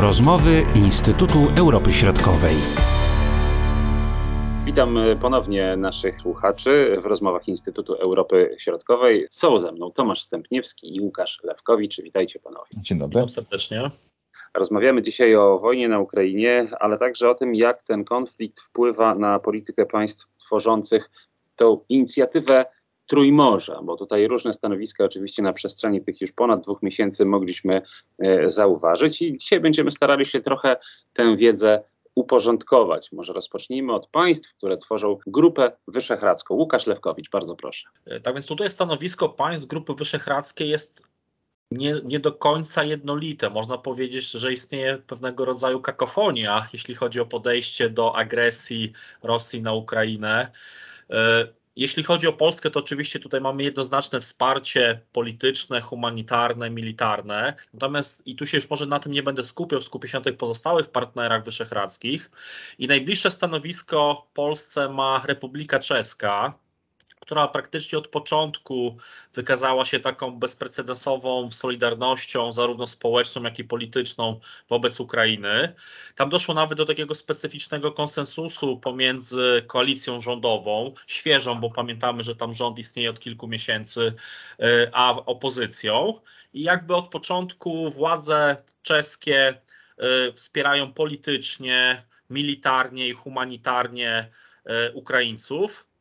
Rozmowy Instytutu Europy Środkowej. Witam ponownie naszych słuchaczy w rozmowach Instytutu Europy Środkowej. Są ze mną Tomasz Stępniewski i Łukasz Lewkowicz. Witajcie panowie. Dzień dobry. Witam serdecznie. Rozmawiamy dzisiaj o wojnie na Ukrainie, ale także o tym, jak ten konflikt wpływa na politykę państw tworzących tą inicjatywę Trójmorza, bo tutaj różne stanowiska oczywiście na przestrzeni tych już ponad dwóch miesięcy mogliśmy e, zauważyć i dzisiaj będziemy starali się trochę tę wiedzę uporządkować. Może rozpocznijmy od państw, które tworzą Grupę Wyszehradzką. Łukasz Lewkowicz, bardzo proszę. E, tak więc tutaj stanowisko państw Grupy Wyszehradzkiej jest nie, nie do końca jednolite. Można powiedzieć, że istnieje pewnego rodzaju kakofonia, jeśli chodzi o podejście do agresji Rosji na Ukrainę. Jeśli chodzi o Polskę, to oczywiście tutaj mamy jednoznaczne wsparcie polityczne, humanitarne, militarne. Natomiast i tu się już może na tym nie będę skupiał, skupię się na tych pozostałych partnerach wyszehradzkich. I najbliższe stanowisko Polsce ma Republika Czeska która praktycznie od początku wykazała się taką bezprecedensową solidarnością, zarówno społeczną, jak i polityczną wobec Ukrainy. Tam doszło nawet do takiego specyficznego konsensusu pomiędzy koalicją rządową, świeżą, bo pamiętamy, że tam rząd istnieje od kilku miesięcy, e, a opozycją. I jakby od początku władze czeskie e, wspierają politycznie, militarnie i humanitarnie e, Ukraińców.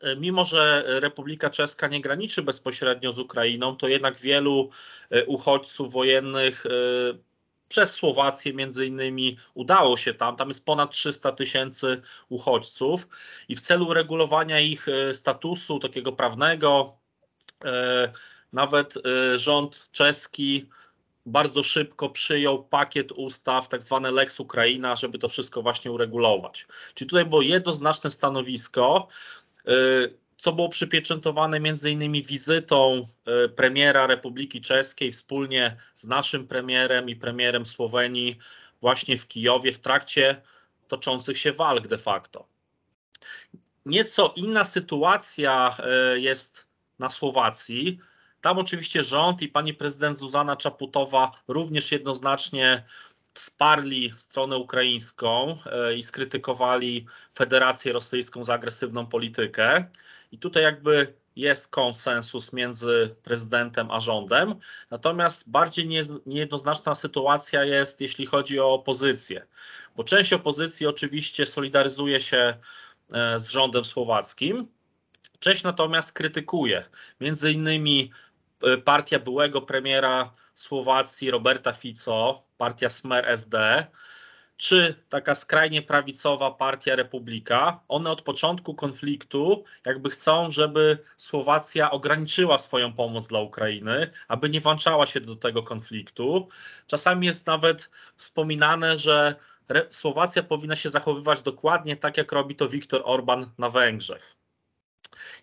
E, mimo że Republika Czeska nie graniczy bezpośrednio z Ukrainą, to jednak wielu e, uchodźców wojennych e, przez Słowację między innymi udało się tam. Tam jest ponad 300 tysięcy uchodźców i w celu regulowania ich statusu takiego prawnego, nawet rząd czeski bardzo szybko przyjął pakiet ustaw, tak zwane Lex Ukraina, żeby to wszystko właśnie uregulować. Czyli tutaj było jednoznaczne stanowisko, co było przypieczętowane między innymi wizytą y, premiera Republiki Czeskiej wspólnie z naszym premierem i premierem Słowenii właśnie w Kijowie w trakcie toczących się walk de facto. Nieco inna sytuacja y, jest na Słowacji. Tam oczywiście rząd i pani prezydent Zuzana Czaputowa również jednoznacznie wsparli stronę ukraińską e, i skrytykowali Federację Rosyjską za agresywną politykę. I tutaj jakby jest konsensus między prezydentem a rządem. Natomiast bardziej niejednoznaczna sytuacja jest, jeśli chodzi o opozycję, bo część opozycji oczywiście solidaryzuje się e, z rządem słowackim, część natomiast krytykuje. Między innymi e, partia byłego premiera Słowacji Roberta Fico, partia Smer SD, czy taka skrajnie prawicowa partia Republika, one od początku konfliktu jakby chcą, żeby Słowacja ograniczyła swoją pomoc dla Ukrainy, aby nie włączała się do tego konfliktu. Czasami jest nawet wspominane, że Słowacja powinna się zachowywać dokładnie tak, jak robi to Viktor Orban na Węgrzech.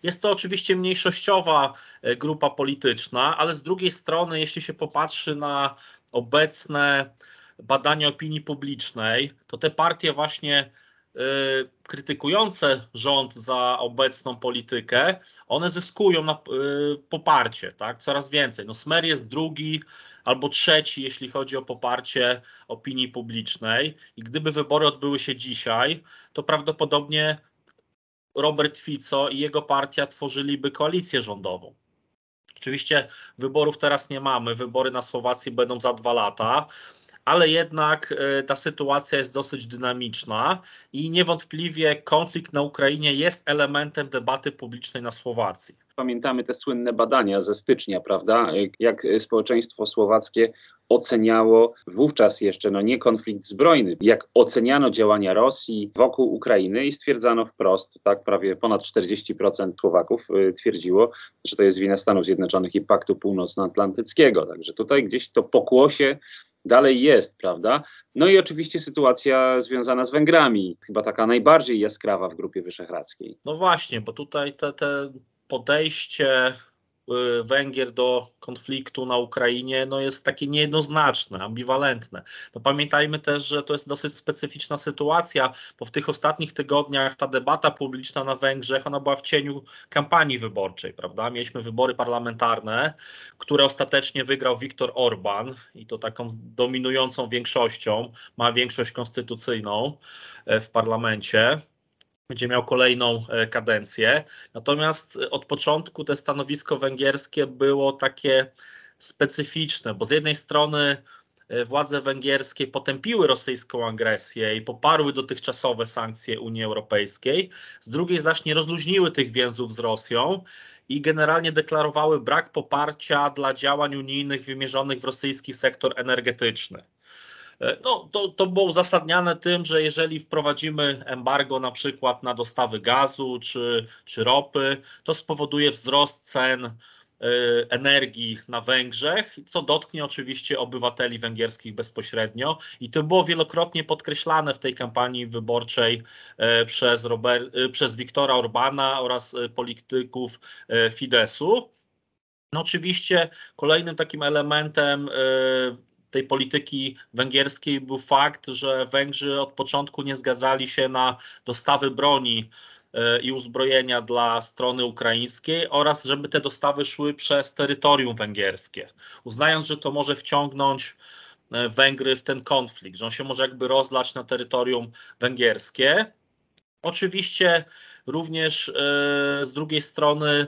Jest to oczywiście mniejszościowa e, grupa polityczna, ale z drugiej strony, jeśli się popatrzy na obecne badania opinii publicznej, to te partie właśnie y, krytykujące rząd za obecną politykę, one zyskują na y, poparcie, tak? Coraz więcej. No Smer jest drugi albo trzeci, jeśli chodzi o poparcie opinii publicznej. I gdyby wybory odbyły się dzisiaj, to prawdopodobnie Robert Fico i jego partia tworzyliby koalicję rządową. Oczywiście wyborów teraz nie mamy, wybory na Słowacji będą za dwa lata, ale jednak e, ta sytuacja jest dosyć dynamiczna i niewątpliwie konflikt na Ukrainie jest elementem debaty publicznej na Słowacji. Pamiętamy te słynne badania ze stycznia, prawda? Jak społeczeństwo słowackie oceniało wówczas jeszcze no nie konflikt zbrojny, jak oceniano działania Rosji wokół Ukrainy i stwierdzano wprost, tak prawie ponad 40% Słowaków y, twierdziło, że to jest wina Stanów Zjednoczonych i Paktu Północnoatlantyckiego. Także tutaj gdzieś to pokłosie dalej jest, prawda? No i oczywiście sytuacja związana z Węgrami, chyba taka najbardziej jaskrawa w Grupie Wyszehradzkiej. No właśnie, bo tutaj te, te podejście Węgier do konfliktu na Ukrainie no jest takie niejednoznaczne, ambiwalentne. No pamiętajmy też, że to jest dosyć specyficzna sytuacja, bo w tych ostatnich tygodniach ta debata publiczna na Węgrzech, ona była w cieniu kampanii wyborczej, prawda? Mieliśmy wybory parlamentarne, które ostatecznie wygrał Viktor Orban i to taką dominującą większością, ma większość konstytucyjną e, w parlamencie będzie miał kolejną e, kadencję. Natomiast e, od początku to stanowisko węgierskie było takie specyficzne, bo z jednej strony e, władze węgierskie potępiły rosyjską agresję i poparły dotychczasowe sankcje Unii Europejskiej, z drugiej zaś nie rozluźniły tych więzów z Rosją i generalnie deklarowały brak poparcia dla działań unijnych wymierzonych w rosyjski sektor energetyczny. E, no, to, to było uzasadniane tym, że jeżeli wprowadzimy embargo na przykład na dostawy gazu czy, czy ropy, to spowoduje wzrost cen e, energii na Węgrzech, co dotknie oczywiście obywateli węgierskich bezpośrednio. I to było wielokrotnie podkreślane w tej kampanii wyborczej e, przez, Robert, przez Wiktora Orbana oraz polityków Fidesu. No oczywiście kolejnym takim elementem tej polityki węgierskiej był fakt, że Węgrzy od początku nie zgadzali się na dostawy broni e, i uzbrojenia dla strony ukraińskiej oraz żeby te dostawy szły przez terytorium węgierskie, uznając, że to może wciągnąć e, Węgry w ten konflikt, że on się może jakby rozlać na terytorium węgierskie. Oczywiście również e, z drugiej strony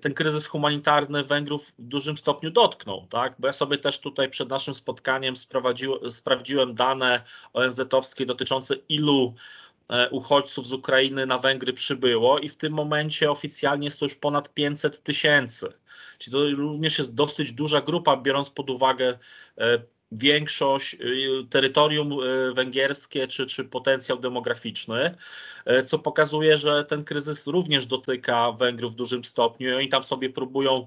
ten kryzys humanitarny Węgrów w dużym stopniu dotknął, tak? Bo ja sobie też tutaj przed naszym spotkaniem sprawdziłem dane ONZ-owskie dotyczące ilu e, uchodźców z Ukrainy na Węgry przybyło i w tym momencie oficjalnie jest to już ponad 500 tysięcy. Czyli to również jest dosyć duża grupa, biorąc pod uwagę e, większość, y, terytorium y, węgierskie czy, czy potencjał demograficzny, y, co pokazuje, że ten kryzys również dotyka Węgrów w dużym stopniu i oni tam sobie próbują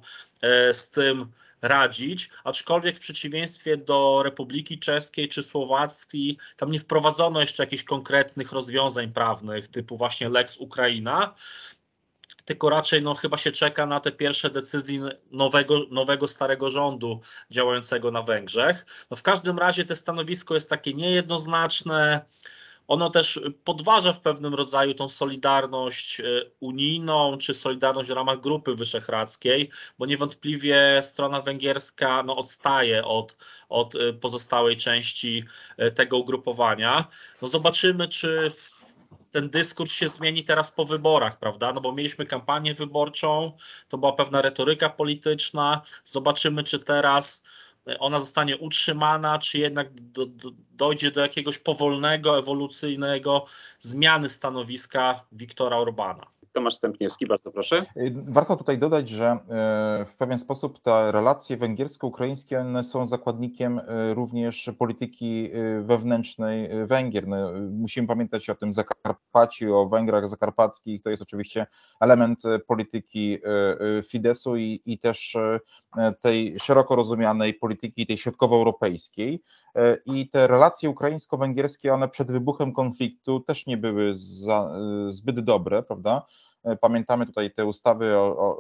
z tym radzić, aczkolwiek w przeciwieństwie do Republiki Czeskiej czy Słowackiej, tam nie wprowadzono jeszcze jakichś konkretnych rozwiązań prawnych typu właśnie Lex Ukraina, tylko raczej no, chyba się czeka na te pierwsze decyzje nowego, nowego, starego rządu działającego na Węgrzech. No, w każdym razie to stanowisko jest takie niejednoznaczne. Ono też podważa w pewnym rodzaju tą solidarność e, unijną, czy solidarność w ramach Grupy Wyszehradzkiej, bo niewątpliwie strona węgierska no, odstaje od, od e, pozostałej części e, tego ugrupowania. No, zobaczymy, czy w ten dyskurs się zmieni teraz po wyborach, prawda? No bo mieliśmy kampanię wyborczą, to była pewna retoryka polityczna. Zobaczymy, czy teraz ona zostanie utrzymana, czy jednak do, do, dojdzie do jakiegoś powolnego, ewolucyjnego zmiany stanowiska Wiktora Orbana. Tomasz Stępniewski, bardzo proszę. Y, warto tutaj dodać, że y, w pewien sposób te relacje węgiersko-ukraińskie są zakładnikiem y, również polityki wewnętrznej Węgier. No, musimy pamiętać o tym Zakarpaciu, o Węgrach zakarpackich. To jest oczywiście element polityki Fidesu i, i też tej szeroko rozumianej polityki, tej środkowoeuropejskiej. I te relacje ukraińsko-węgierskie, one przed wybuchem konfliktu też nie były za, zbyt dobre, prawda? Pamiętamy tutaj te ustawy o, o,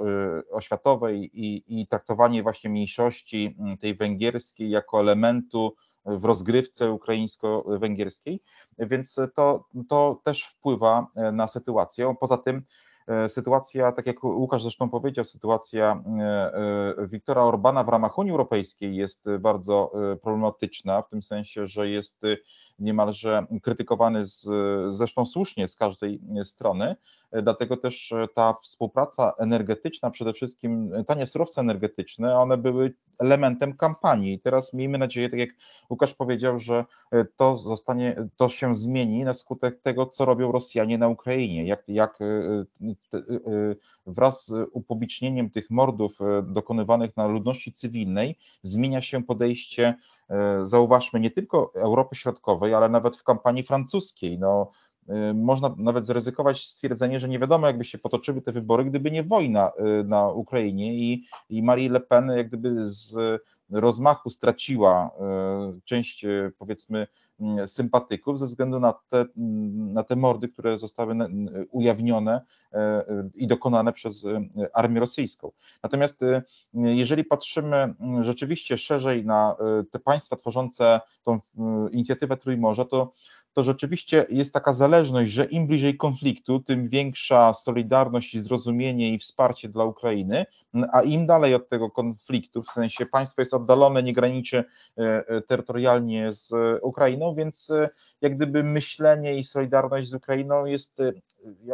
oświatowej i, i traktowanie właśnie mniejszości mm, tej węgierskiej jako elementu w rozgrywce ukraińsko-węgierskiej, więc to, to też wpływa e, na sytuację. Poza tym e, sytuacja, tak jak Łukasz zresztą powiedział, sytuacja e, Wiktora Orbana w ramach Unii Europejskiej jest bardzo problematyczna, w tym sensie, że jest niemalże krytykowany z, zresztą słusznie z każdej strony, dlatego też ta współpraca energetyczna, przede wszystkim tanie surowce energetyczne, one były elementem kampanii. Teraz miejmy nadzieję, tak jak Łukasz powiedział, że to zostanie, to się zmieni na skutek tego, co robią Rosjanie na Ukrainie, jak, jak wraz z upublicznieniem tych mordów dokonywanych na ludności cywilnej zmienia się podejście E, zauważmy, nie tylko Europy Środkowej, ale nawet w kampanii francuskiej. No, e, można nawet zaryzykować stwierdzenie, że nie wiadomo, jakby się potoczyły te wybory, gdyby nie wojna e, na Ukrainie i, i Marie Le Pen jak gdyby z rozmachu straciła część powiedzmy mm, sympatyków ze względu na te, mm, na te mordy, które zostały ujawnione i dokonane przez armię rosyjską. Natomiast jeżeli patrzymy rzeczywiście szerzej na te państwa tworzące tą inicjatywę Trójmorza, to to rzeczywiście jest taka zależność, że im bliżej konfliktu, tym większa solidarność i zrozumienie i wsparcie dla Ukrainy, a im dalej od tego konfliktu, w sensie państwo jest oddalone, nie graniczy e, e, terytorialnie z Ukrainą, więc e, jak gdyby myślenie i solidarność z Ukrainą jest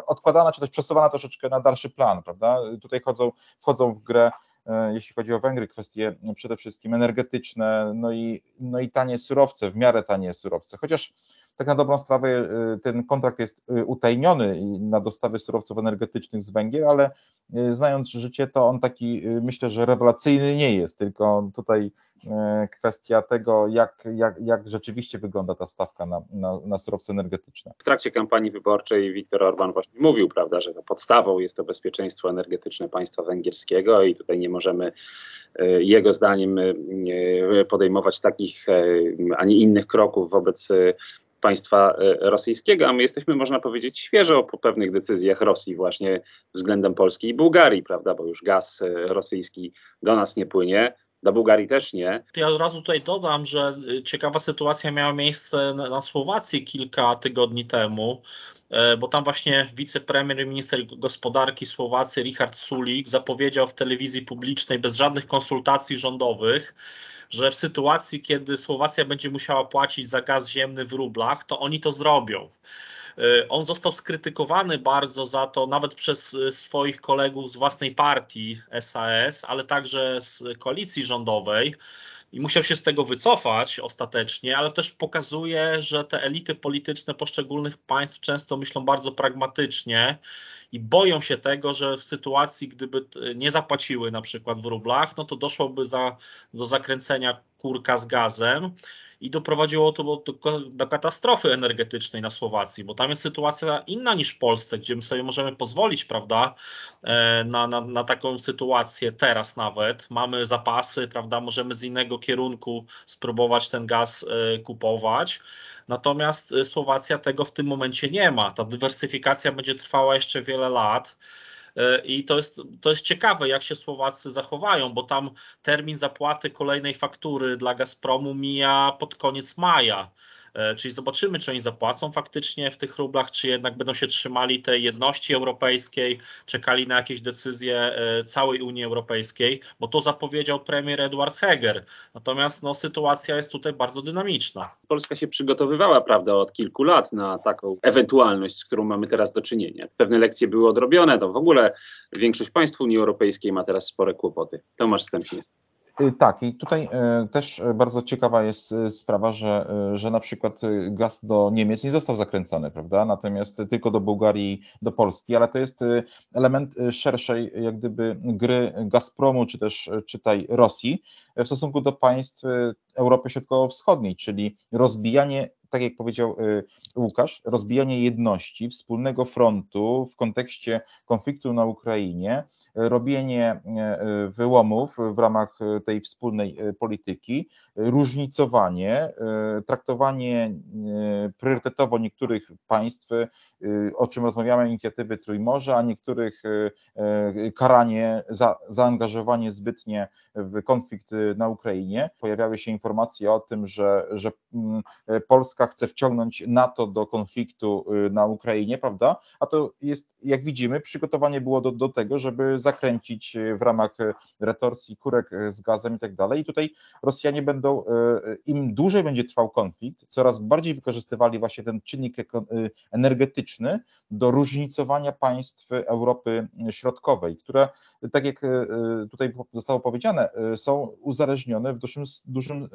odkładana, czy też przesuwana troszeczkę na dalszy plan, prawda? Tutaj chodzą, wchodzą w grę jeśli chodzi o Węgry, kwestie przede wszystkim energetyczne, no i, no i tanie surowce, w miarę tanie surowce. Chociaż tak na dobrą sprawę y, ten kontrakt jest y, utajniony na dostawy surowców energetycznych z Węgier, ale y, znając życie, to on taki myślę, że rewelacyjny nie jest, tylko tutaj kwestia tego, jak, jak, jak rzeczywiście wygląda ta stawka na, na, na surowce energetyczne. W trakcie kampanii wyborczej Viktor Orban właśnie mówił, prawda, że podstawą jest to bezpieczeństwo energetyczne państwa węgierskiego i tutaj nie możemy jego zdaniem podejmować takich, a nie innych kroków wobec państwa e, rosyjskiego, a my jesteśmy, można powiedzieć, świeżo po pewnych decyzjach Rosji właśnie względem Polski i Bułgarii, prawda, bo już gaz e, rosyjski do nas nie płynie, do Bułgarii też nie. Ja od razu tutaj dodam, że y, ciekawa sytuacja miała miejsce na Słowacji kilka tygodni temu, e, bo tam właśnie wicepremier i minister gospodarki Słowacji Richard Sulik zapowiedział w telewizji publicznej bez żadnych konsultacji rządowych, że w sytuacji, kiedy Słowacja będzie musiała płacić za gaz ziemny w rublach, to oni to zrobią. Y, on został skrytykowany bardzo za to, nawet przez y, swoich kolegów z własnej partii SAS, ale także z koalicji rządowej i musiał się z tego wycofać ostatecznie, ale też pokazuje, że te elity polityczne poszczególnych państw często myślą bardzo pragmatycznie i boją się tego, że w sytuacji, gdyby nie zapłaciły na przykład w rublach, no to doszłoby za, do zakręcenia kurka z gazem i doprowadziło to do, do, katastrofy energetycznej na Słowacji, bo tam jest sytuacja inna niż w Polsce, gdzie my sobie możemy pozwolić, prawda, e, na, na, na taką sytuację teraz nawet. Mamy zapasy, prawda, możemy z innego kierunku spróbować ten gaz e, kupować. Natomiast e, Słowacja tego w tym momencie nie ma. Ta dywersyfikacja będzie trwała jeszcze wiele lat. E, I to jest, to jest ciekawe, jak się Słowacy zachowają, bo tam termin zapłaty kolejnej faktury dla Gazpromu mija pod koniec maja. E, czyli zobaczymy, czy oni zapłacą faktycznie w tych rublach, czy jednak będą się trzymali tej jedności europejskiej, czekali na jakieś decyzje e, całej Unii Europejskiej, bo to zapowiedział premier Eduard Heger. Natomiast no, sytuacja jest tutaj bardzo dynamiczna. Polska się przygotowywała, prawda, od kilku lat na taką ewentualność, z którą mamy teraz do czynienia. Pewne lekcje były odrobione, to w ogóle większość państw Unii Europejskiej ma teraz spore kłopoty. Tomasz Stępnie. Y, tak, i tutaj y, też bardzo ciekawa jest y, sprawa, że, że na przykład gaz do Niemiec nie został zakręcony, prawda? Natomiast tylko do Bułgarii, do Polski, ale to jest element szerszej, jak gdyby, gry Gazpromu, czy też czytaj Rosji w stosunku do państw Europy Środkowo-Wschodniej, czyli rozbijanie tak jak powiedział Łukasz, rozbijanie jedności, wspólnego frontu w kontekście konfliktu na Ukrainie, robienie e, wyłomów w ramach tej wspólnej polityki, różnicowanie, traktowanie priorytetowo niektórych państw, o czym rozmawiamy, inicjatywy Trójmorza, a niektórych karanie za zaangażowanie zbytnie w konflikt na Ukrainie. Pojawiały się informacje o tym, że, że mm, Polska chce wciągnąć NATO do konfliktu na Ukrainie, prawda? A to jest, jak widzimy, przygotowanie było do, do tego, żeby zakręcić e, w ramach e, retorsji kurek z gazem i tak dalej. I tutaj Rosjanie będą, im dłużej będzie trwał konflikt, coraz bardziej wykorzystywali właśnie ten czynnik energetyczny do różnicowania państw Europy Środkowej, które, tak jak tutaj zostało powiedziane, są uzależnione w dużym, dużym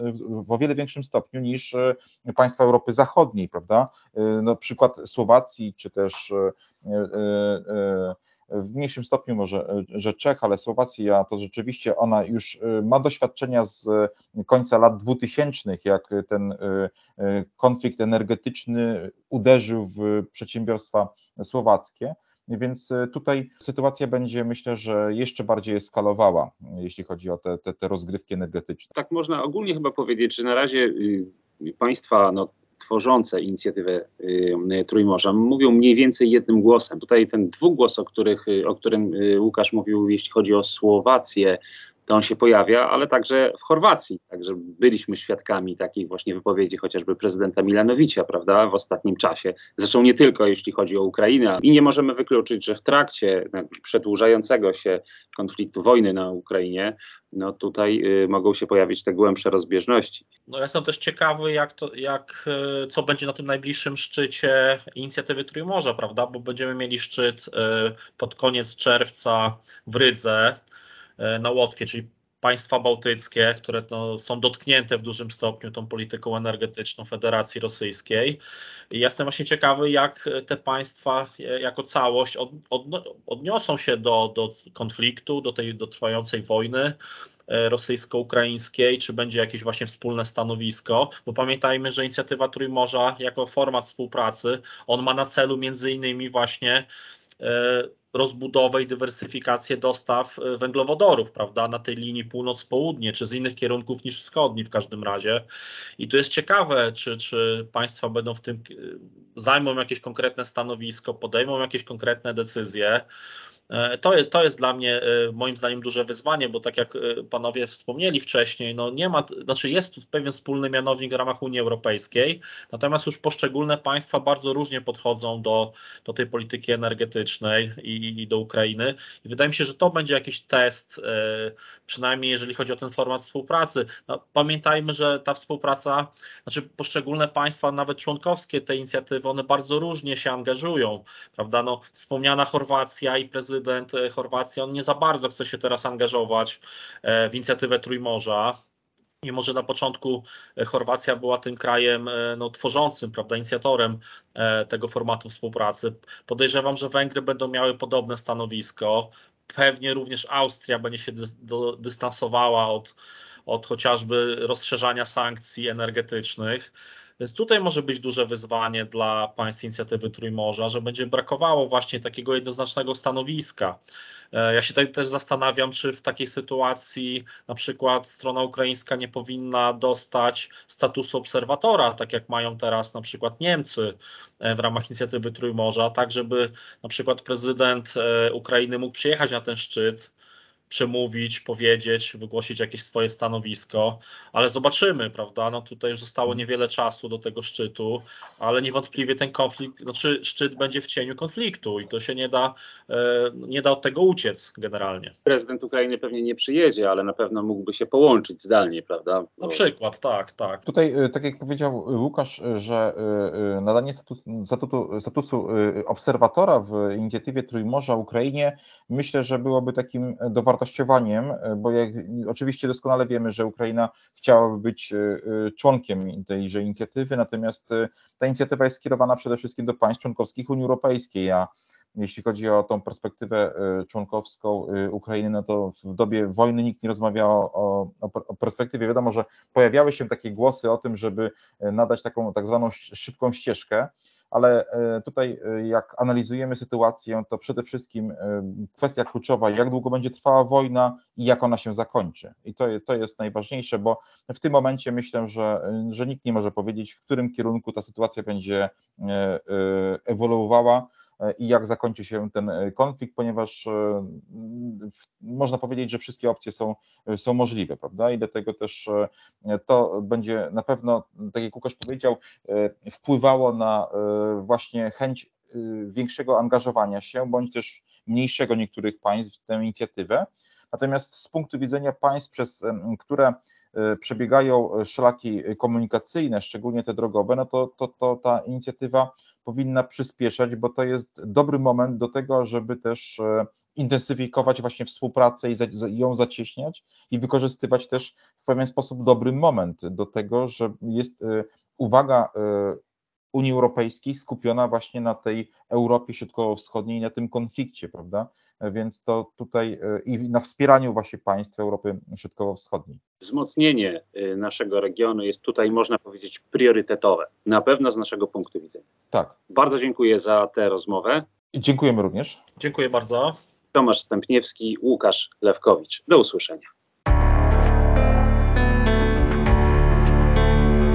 w o wiele większym stopniu niż państwa Europy Zachodniej, prawda? No, przykład Słowacji, czy też w mniejszym stopniu może, że Czech, ale Słowacja to rzeczywiście ona już ma doświadczenia z końca lat 2000, jak ten konflikt energetyczny uderzył w przedsiębiorstwa słowackie. Więc tutaj sytuacja będzie, myślę, że jeszcze bardziej eskalowała, jeśli chodzi o te, te, te rozgrywki energetyczne. Tak można ogólnie chyba powiedzieć, że na razie y, państwa no, tworzące inicjatywę y, Trójmorza mówią mniej więcej jednym głosem. Tutaj ten dwugłos, o, których, o którym Łukasz mówił, jeśli chodzi o Słowację, to on się pojawia, ale także w Chorwacji. Także byliśmy świadkami takich właśnie wypowiedzi chociażby prezydenta Milanowicza, prawda, w ostatnim czasie. Zresztą nie tylko jeśli chodzi o Ukrainę. I nie możemy wykluczyć, że w trakcie przedłużającego się konfliktu wojny na Ukrainie, no tutaj y, mogą się pojawić te głębsze rozbieżności. No jestem też ciekawy, jak to, jak, y, co będzie na tym najbliższym szczycie inicjatywy Trójmorza, prawda, bo będziemy mieli szczyt y, pod koniec czerwca w Rydze, na Łotwie, czyli państwa bałtyckie, które są dotknięte w dużym stopniu tą polityką energetyczną Federacji Rosyjskiej. I jestem właśnie ciekawy, jak te państwa e, jako całość od, od, odniosą się do, do konfliktu, do tej do trwającej wojny e, rosyjsko-ukraińskiej, czy będzie jakieś właśnie wspólne stanowisko, bo pamiętajmy, że inicjatywa Trójmorza jako format współpracy, on ma na celu między innymi właśnie rozbudowę i dywersyfikację dostaw e, węglowodorów, prawda, na tej linii północ-południe, czy z innych kierunków niż wschodni w każdym razie. I tu jest ciekawe, czy, czy państwa będą w tym, e, zajmą jakieś konkretne stanowisko, podejmą jakieś konkretne decyzje. E, to, to jest dla mnie e, moim zdaniem duże wyzwanie, bo tak jak e, panowie wspomnieli wcześniej, no nie ma, znaczy jest pewien wspólny mianownik w ramach Unii Europejskiej, natomiast już poszczególne państwa bardzo różnie podchodzą do, do tej polityki energetycznej i, i do Ukrainy. I wydaje mi się, że to będzie jakiś test, przynajmniej jeżeli chodzi o ten format współpracy. No, pamiętajmy, że ta współpraca, znaczy poszczególne państwa, nawet członkowskie tej inicjatywy, one bardzo różnie się angażują, prawda? No, wspomniana Chorwacja i prezydent prezydent e, Chorwacji, on nie za bardzo chce się teraz angażować e, w inicjatywę Trójmorza. Mimo, że na początku e, Chorwacja była tym krajem no, tworzącym, prawda, inicjatorem tego formatu współpracy. Podejrzewam, że Węgry będą miały podobne stanowisko. Pewnie również Austria będzie się dystansowała od, od chociażby rozszerzania sankcji energetycznych. Więc tutaj może być duże wyzwanie dla państw inicjatywy Trójmorza, że będzie brakowało właśnie takiego jednoznacznego stanowiska. E, ja się też zastanawiam, czy w takiej sytuacji na przykład strona ukraińska nie powinna dostać statusu obserwatora, tak jak mają teraz na przykład Niemcy e, w ramach inicjatywy Trójmorza, tak żeby na przykład prezydent e, Ukrainy mógł przyjechać na ten szczyt przemówić, powiedzieć, wygłosić jakieś swoje stanowisko, ale zobaczymy, prawda? No tutaj już zostało mhm. niewiele czasu do tego szczytu, ale niewątpliwie ten konflikt, znaczy szczyt będzie w cieniu konfliktu i to się nie da, e, nie da od tego uciec generalnie. Prezydent Ukrainy pewnie nie przyjedzie, ale na pewno mógłby się połączyć zdalnie, prawda? Bo... Na przykład, tak, tak. Tutaj, e, tak jak powiedział Łukasz, że e, nadanie statusu, statusu obserwatora w inicjatywie Trójmorza Ukrainie, myślę, że byłoby takim dowartościowym wartościowaniem, e, bo jak, oczywiście doskonale wiemy, że Ukraina chciałaby być e, e, członkiem tejże inicjatywy, natomiast ta inicjatywa jest skierowana przede wszystkim do państw członkowskich Unii Europejskiej, a jeśli chodzi o tą perspektywę członkowską Ukrainy, no to w dobie wojny nikt nie rozmawia o, o, o, perspektywie. Wiadomo, że pojawiały się takie głosy o tym, żeby nadać taką tak zwaną szybką ścieżkę, ale e, tutaj e, jak analizujemy sytuację, to przede wszystkim e, kwestia kluczowa, jak długo będzie trwała wojna i jak ona się zakończy. I to, to jest najważniejsze, bo w tym momencie myślę, że, że nikt nie może powiedzieć, w którym kierunku ta sytuacja będzie ewoluowała i jak zakończy się ten e, konflikt, ponieważ e, można powiedzieć, że wszystkie opcje są, są możliwe, prawda? I dlatego też to będzie na pewno, tak jak Łukasz powiedział, wpływało na właśnie chęć większego angażowania się, bądź też mniejszego niektórych państw w tę inicjatywę. Natomiast z punktu widzenia państw, przez które przebiegają szlaki komunikacyjne, szczególnie te drogowe, no to, to, to ta inicjatywa powinna przyspieszać, bo to jest dobry moment do tego, żeby też e, intensyfikować właśnie współpracę i ją zacieśniać i wykorzystywać też w pewien sposób dobry moment do tego, że jest e, uwaga e, Unii Europejskiej skupiona właśnie na tej Europie Środkowo-Wschodniej, na tym konflikcie, prawda? Więc to tutaj i na wspieraniu właśnie państw Europy Środkowo-Wschodniej. Wzmocnienie naszego regionu jest tutaj, można powiedzieć, priorytetowe, na pewno z naszego punktu widzenia. Tak. Bardzo dziękuję za tę rozmowę. Dziękujemy również. Dziękuję bardzo. Tomasz Stępniewski, Łukasz Lewkowicz. Do usłyszenia.